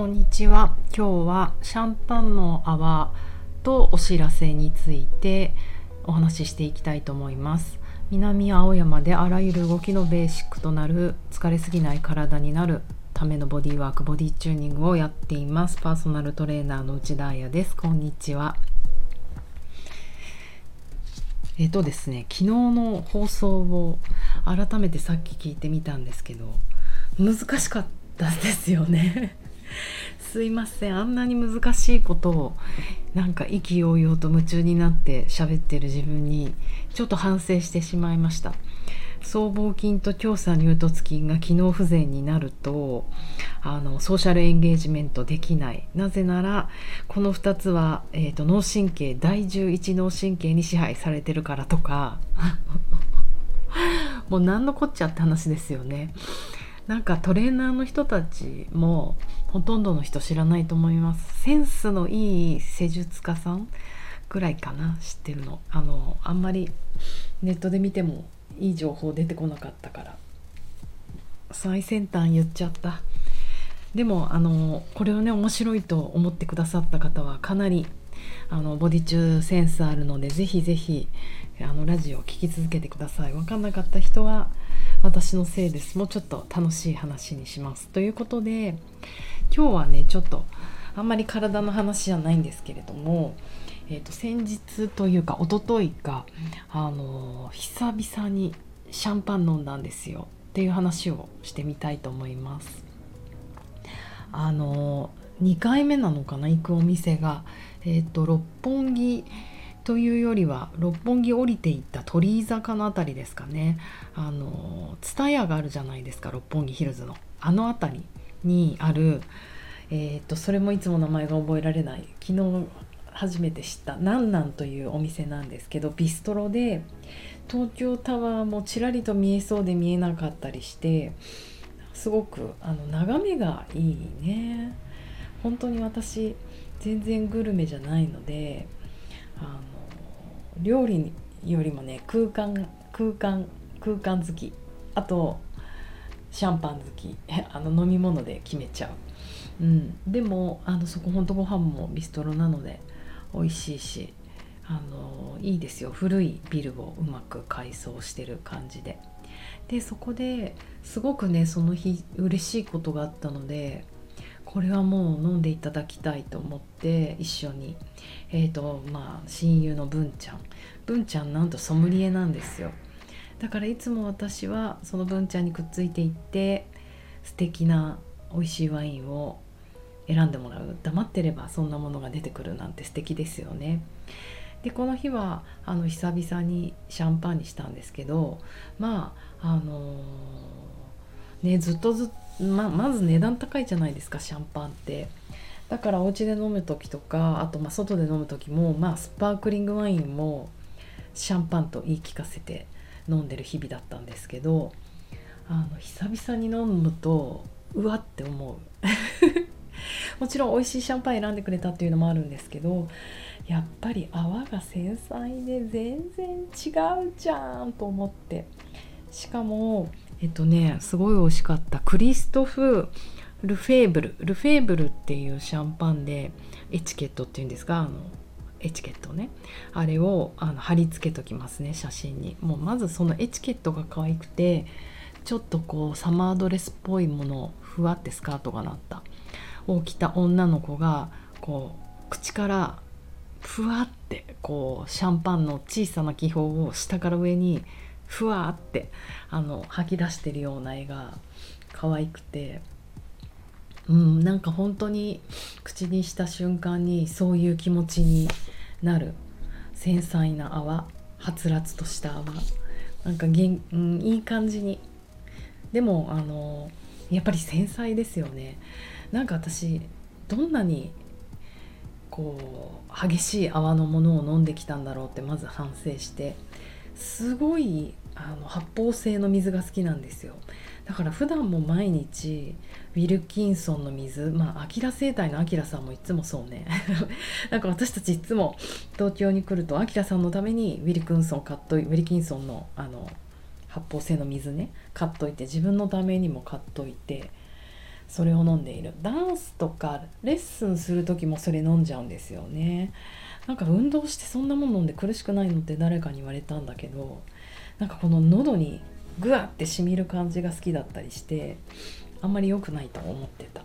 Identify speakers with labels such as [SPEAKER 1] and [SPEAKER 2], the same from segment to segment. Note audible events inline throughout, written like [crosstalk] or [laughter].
[SPEAKER 1] こんにちは。今日はシャンパンの泡とお知らせについてお話ししていきたいと思います。南青山であらゆる動きのベーシックとなる疲れすぎない体になるためのボディワークボディチューニングをやっています。パーソナルトレーナーの内田彩です。こんにちは。えっとですね昨日の放送を改めてさっき聞いてみたんですけど難しかったですよね。すいません。あんなに難しいことをなんか意気揚々と夢中になって喋ってる自分にちょっと反省してしまいました。僧帽筋と強鎖乳突筋が機能不全になるとあのソーシャルエンゲージメントできない。なぜならこの2つは、えーと、脳神経第11脳神経に支配されてるからとか。[laughs] もう何のこっちゃって話ですよね。なんかトレーナーの人たちもほとんどの人知らないと思います。センスのいい施術家さんぐらいかな知ってるの。あのあんまりネットで見てもいい情報出てこなかったから。最先端言っちゃった。でもあのこれをね面白いと思ってくださった方はかなりあのボディ中センスあるのでぜひぜひあのラジオを聴き続けてください。分かんなかった人は私のせいです。もうちょっと楽しい話にします。ということで今日はねちょっとあんまり体の話じゃないんですけれどもえーと、先日というか一昨日かあの久々にシャンパン飲んだんですよ。っていう話をしてみたいと思います。あの2回目なのかな行くお店が、えーと、六本木というよりは六本木降りていった鳥居坂の辺りですかね。あの蔦屋があるじゃないですか六本木ヒルズの。あの辺りにあるえーとそれもいつも名前が覚えられない。昨日初めて知ったなんなんというお店なんですけどビストロで東京タワーもちらりと見えそうで見えなかったりしてすごくあの眺めがいいね。本当に私全然グルメじゃないのであの料理よりもね空間空間空間好き。あとシャンパン好き。あの飲み物で決めちゃう、うん、でもあのそこほんとご飯もビストロなので美味しいしあのいいですよ。古いビルをうまく改装してる感じで。でそこですごくねその日嬉しいことがあったのでこれはもう飲んでいただきたいと思って一緒に。え、ー、とまあ親友の文ちゃん。文ちゃんなんとソムリエなんですよ。だからいつも私はその文ちゃんにくっついていって素敵な美味しいワインを選んでもらう。黙ってればそんなものが出てくるなんて素敵ですよね。でこの日はあの久々にシャンパンにしたんですけどまああのー、ねずっとずっとままず値段高いじゃないですかシャンパンって。だからお家で飲む時とかあとま外で飲む時もまあスパークリングワインもシャンパンと言い聞かせて飲んでる日々だったんですけどあの久々に飲むとうわって思う [laughs] もちろん美味しいシャンパン選んでくれたっていうのもあるんですけどやっぱり泡が繊細で全然違うじゃんと思ってしかもえっとねすごい美味しかった。クリストフ・ルフェーブル。ルフェーブルっていうシャンパンでエチケットっていうんですかあのエチケットね。あれをあの貼り付けときますね写真に。もうまずそのエチケットが可愛くてちょっとこうサマードレスっぽいものふわってスカートがなった。を着た女の子がこう口からふわってこうシャンパンの小さな気泡を下から上にふわってあの吐き出してるような絵が可愛くて。うんなんか本当に口にした瞬間にそういう気持ちになる。繊細な泡はつらつとした泡。なんかげん、うん、いい感じに。でもあのやっぱり繊細ですよね。なんか私どんなにこう激しい泡のものを飲んできたんだろうってまず反省してすごいあの発泡性の水が好きなんですよ。だから普段も毎日ウィルキンソンの水まあアキラ生態のアキラさんもいつもそうね。[laughs] なんか私たちいつも東京に来るとアキラさんのためにウィルキンソン買っといウィルキンソンのあの発泡性の水ね買っといて自分のためにも買っといてそれを飲んでいる。ダンスとかレッスンする時もそれ飲んじゃうんですよね。なんか運動してそんなもん飲んで苦しくないのって誰かに言われたんだけどなんかこの喉にグワってしみる感じが好きだったりしてあんまり良くないと思ってた。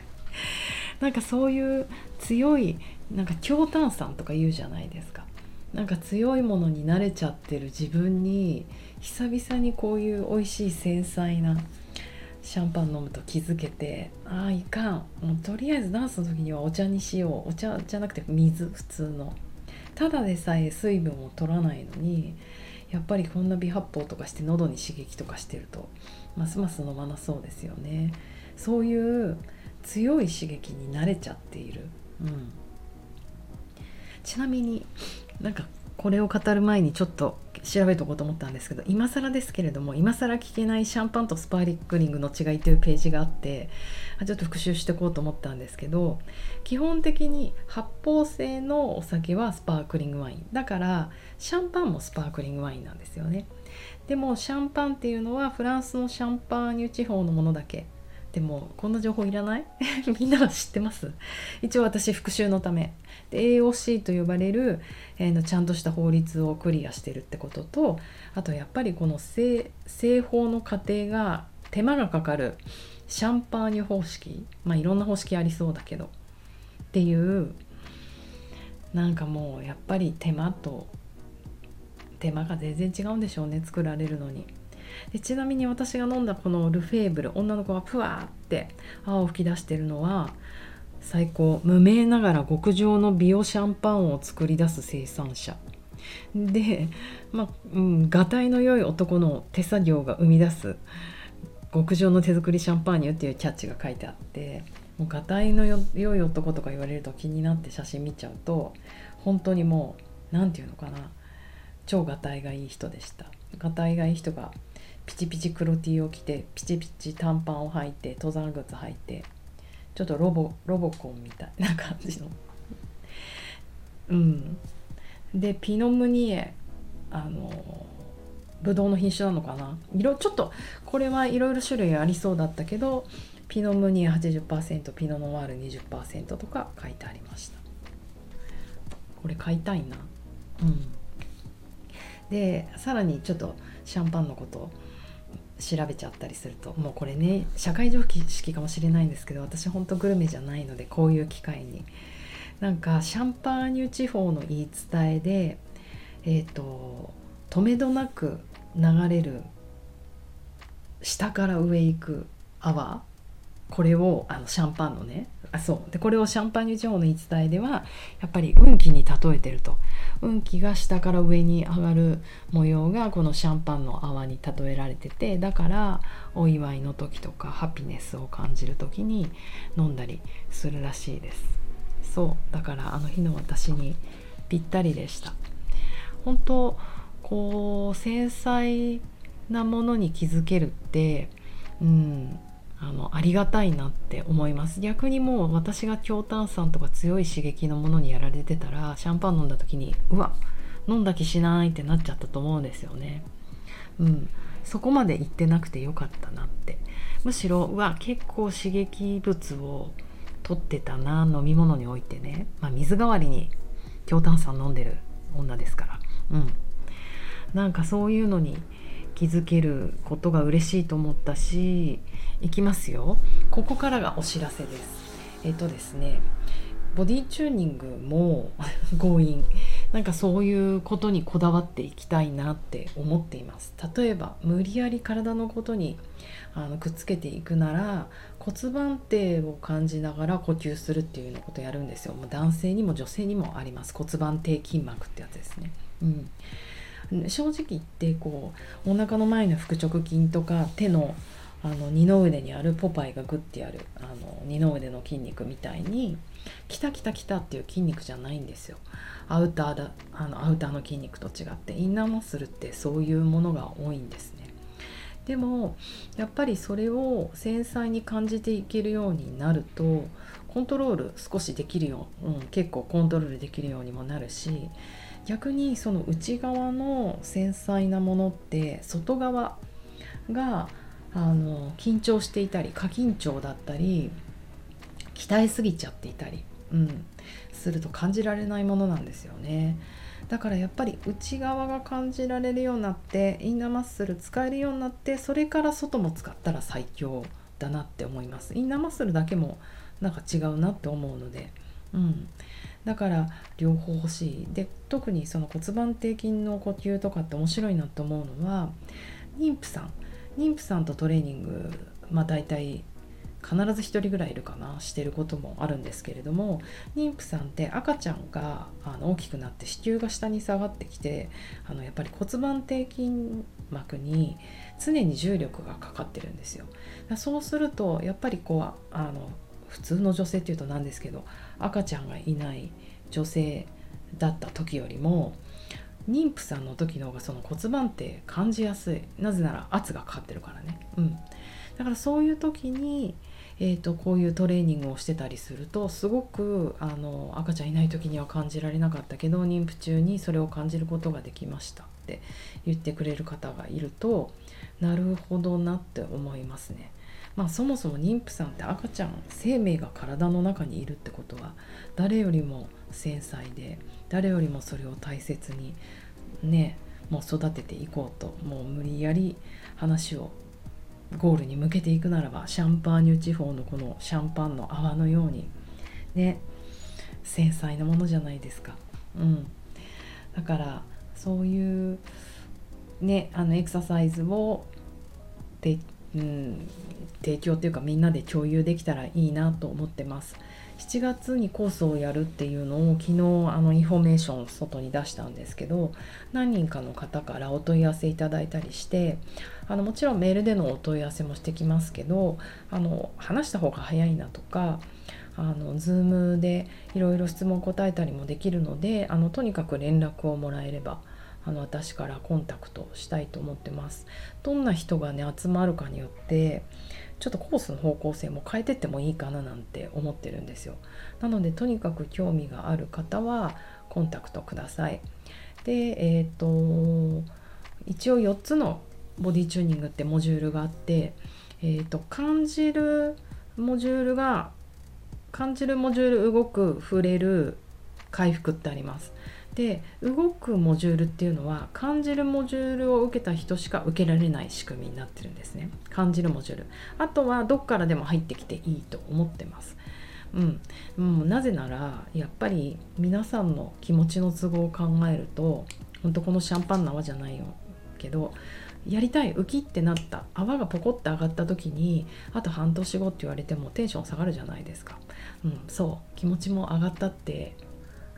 [SPEAKER 1] [laughs] なんかそういう強いなんか強炭酸とか言うじゃないですか。なんか強いものに慣れちゃってる自分に久々にこういう美味しい繊細なシャンパン飲むと気づけてああいかん。もうとりあえずダンスの時にはお茶にしよう。お茶じゃなくて水普通の。ただでさえ水分を取らないのにやっぱりこんな微発泡とかして喉に刺激とかしてるとますます飲まなそうですよね。そういう強い刺激に慣れちゃっている、うん、ちなみになんかこれを語る前にちょっと調べとこうと思ったんですけど今更ですけれども今更聞けないシャンパンとスパーリックリングの違いというページがあってちょっと復習してこうと思ったんですけど基本的に発泡性のお酒はスパークリングワイン。だからシャンパンもスパークリングワインなんですよね。でもシャンパンっていうのはフランスのシャンパーニュ地方のものだけ。でもこんな情報いらない？[laughs] みんなは知ってます？一応私復習のため。で AOC と呼ばれる、えー、のちゃんとした法律をクリアしてるってこととあとやっぱりこの製法の過程が手間がかかるシャンパーニュ方式まあいろんな方式ありそうだけどっていうなんかもうやっぱり手間と手間が全然違うんでしょうね作られるのに。でちなみに私が飲んだこのルフェーブル女の子がプワーって泡を吹き出してるのは最高。無名ながら極上のビオシャンパンを作り出す生産者。でまあ、うん、がたいの良い男の手作業が生み出す極上の手作りシャンパーニュっていうキャッチが書いてあってもうがたいの良い男とか言われると気になって写真見ちゃうと本当にもう何て言うのかな超がたいがいい人でした。がたいがいい人がピチピチ黒 T を着てピチピチ短パンを履いて登山靴履いてちょっとロボロボコンみたいな感じの。[laughs] うん。でピノムニエあのブドウの品種なのかな。色ちょっとこれはいろいろ種類ありそうだったけどピノムニエ80%ピノノワール20%とか書いてありました。これ買いたいな。うん。でさらにちょっとシャンパンのこと調べちゃったりするともうこれね社会常識かもしれないんですけど私ほんとグルメじゃないのでこういう機会に。なんかシャンパーニュ地方の言い伝えでえっ、ー、と止めどなく流れる下から上行く泡これをあのシャンパンのねあそう。でこれをシャンパーニュ地方の言い伝えではやっぱり運気に例えてると。運気が下から上に上がる模様がこのシャンパンの泡に例えられててだからお祝いの時とかハピネスを感じる時に飲んだりするらしいです。そう。だからあの日の私にぴったりでした。本当こう繊細なものに気づけるってうんあのありがたいなって思います。逆にもう私が強炭酸とか強い刺激のものにやられてたらシャンパン飲んだ時にうわ飲んだ気しないってなっちゃったと思うんですよね。うん。そこまで言ってなくてよかったなって。むしろうわ結構刺激物を取ってたな飲み物においてね、まあ、水代わりに強炭酸飲んでる女ですから。うん。なんかそういうのに気づけることが嬉しいと思ったしいきますよ。ここからがお知らせです。えっ、とですねボディチューニングも [laughs] 強引。なんかそういうことにこだわっていきたいなって思っています。例えば無理やり体のことにあのくっつけていくなら骨盤底を感じながら呼吸するっていうようなことやるんですよ。もう男性にも女性にもあります。骨盤底筋膜ってやつですね。うん。正直言ってこうお腹の前の腹直筋とか手のあの二の腕にあるポパイがグッてやるあの二の腕の筋肉みたいにキタキタキタっていう筋肉じゃないんですよ。アウターだあのアウターの筋肉と違ってインナーマッスルってそういうものが多いんですね。でもやっぱりそれを繊細に感じていけるようになるとコントロール少しできるよう、うん、結構コントロールできるようにもなるし逆にその内側の繊細なものって外側があの緊張していたり過緊張だったり鍛えすぎちゃっていたり、うん、すると感じられないものなんですよね。だからやっぱり内側が感じられるようになってインナーマッスル使えるようになってそれから外も使ったら最強だなって思います。インナーマッスルだけもなんか違うなって思うので、うん、だから両方欲しい。で特にその骨盤底筋の呼吸とかって面白いなと思うのは妊婦さん。妊婦さんとトレーニングまあ大体必ず1人ぐらいいるかなしてることもあるんですけれども妊婦さんって赤ちゃんがあの大きくなって子宮が下に下がってきてあのやっぱり骨盤底筋膜に常に重力がかかってるんですよ。そうするとやっぱりこうあの普通の女性っていうとなんですけど赤ちゃんがいない女性だった時よりも妊婦さんの時の方がその骨盤って感じやすい。なぜなら圧がかかってるからね、うん、だからそういう時にえーと、こういうトレーニングをしてたりするとすごくあの赤ちゃんいない時には感じられなかったけど妊婦中にそれを感じることができましたって言ってくれる方がいるとなるほどなって思いますね。まあ、そもそも妊婦さんって赤ちゃん生命が体の中にいるってことは誰よりも繊細で誰よりもそれを大切にねもう育てていこうともう無理やり話をゴールに向けていくならばシャンパーニュ地方のこのシャンパンの泡のようにね繊細なものじゃないですか。うん、だからそういうねあのエクササイズをで、うん、提供っていうかみんなで共有できたらいいなと思ってます。7月にコースをやるっていうのを昨日あのインフォメーションを外に出したんですけど何人かの方からお問い合わせいただいたりしてあのもちろんメールでのお問い合わせもしてきますけどあの話した方が早いなとかあの Zoom でいろいろ質問答えたりもできるのであのとにかく連絡をもらえればあの私からコンタクトしたいと思ってます。どんな人がね集まるかによってちょっとコースの方向性も変えてってもいいかななんて思ってるんですよ。なのでとにかく興味がある方はコンタクトください。でえっ、ー、と一応4つのボディチューニングってモジュールがあって、えーと、感じるモジュールが感じるモジュール動く触れる回復ってあります。で動くモジュールっていうのは感じるモジュールを受けた人しか受けられない仕組みになってるんですね。感じるモジュール。あとはどっからでも入ってきていいと思ってます。うん、もうなぜならやっぱり皆さんの気持ちの都合を考えると本当このシャンパンの泡じゃないよけどやりたい浮きってなった。泡がポコって上がった時にあと半年後って言われてもテンション下がるじゃないですか、うん、そう。気持ちも上がったって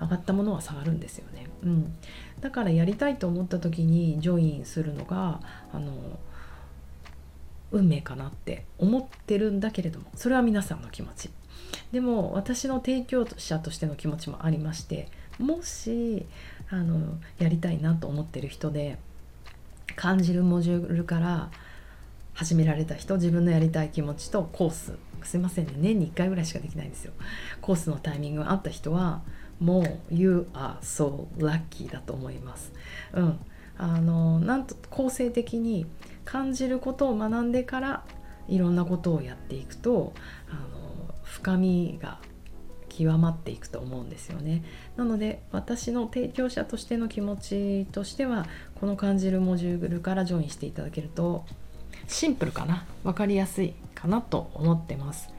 [SPEAKER 1] 上がったものは下がるんですよ、うん、だからやりたいと思った時にジョインするのがあの運命かなって思ってるんだけれどもそれは皆さんの気持ち。でも私の提供者としての気持ちもありましてもしあのやりたいなと思ってる人で感じるモジュールから始められた人自分のやりたい気持ちとコースすいませんね年に1回ぐらいしかできないんですよ。コースのタイミングがあった人はもう You are so lucky だと思います。うん、あのなんと構成的に感じることを学んでからいろんなことをやっていくとあの深みが極まっていくと思うんですよね。なので私の提供者としての気持ちとしてはこの感じるモジュールからジョインしていただけるとシンプルかな？分かりやすいかなと思ってます。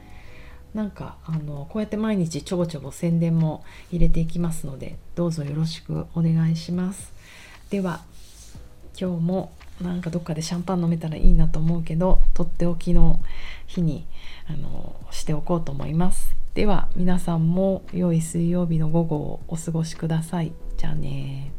[SPEAKER 1] なんかあのこうやって毎日ちょぼちょぼ宣伝も入れていきますのでどうぞよろしくお願いします。では今日もなんかどっかでシャンパン飲めたらいいなと思うけどとっておきの日にあのしておこうと思います。では皆さんも良い水曜日の午後をお過ごしください。じゃあね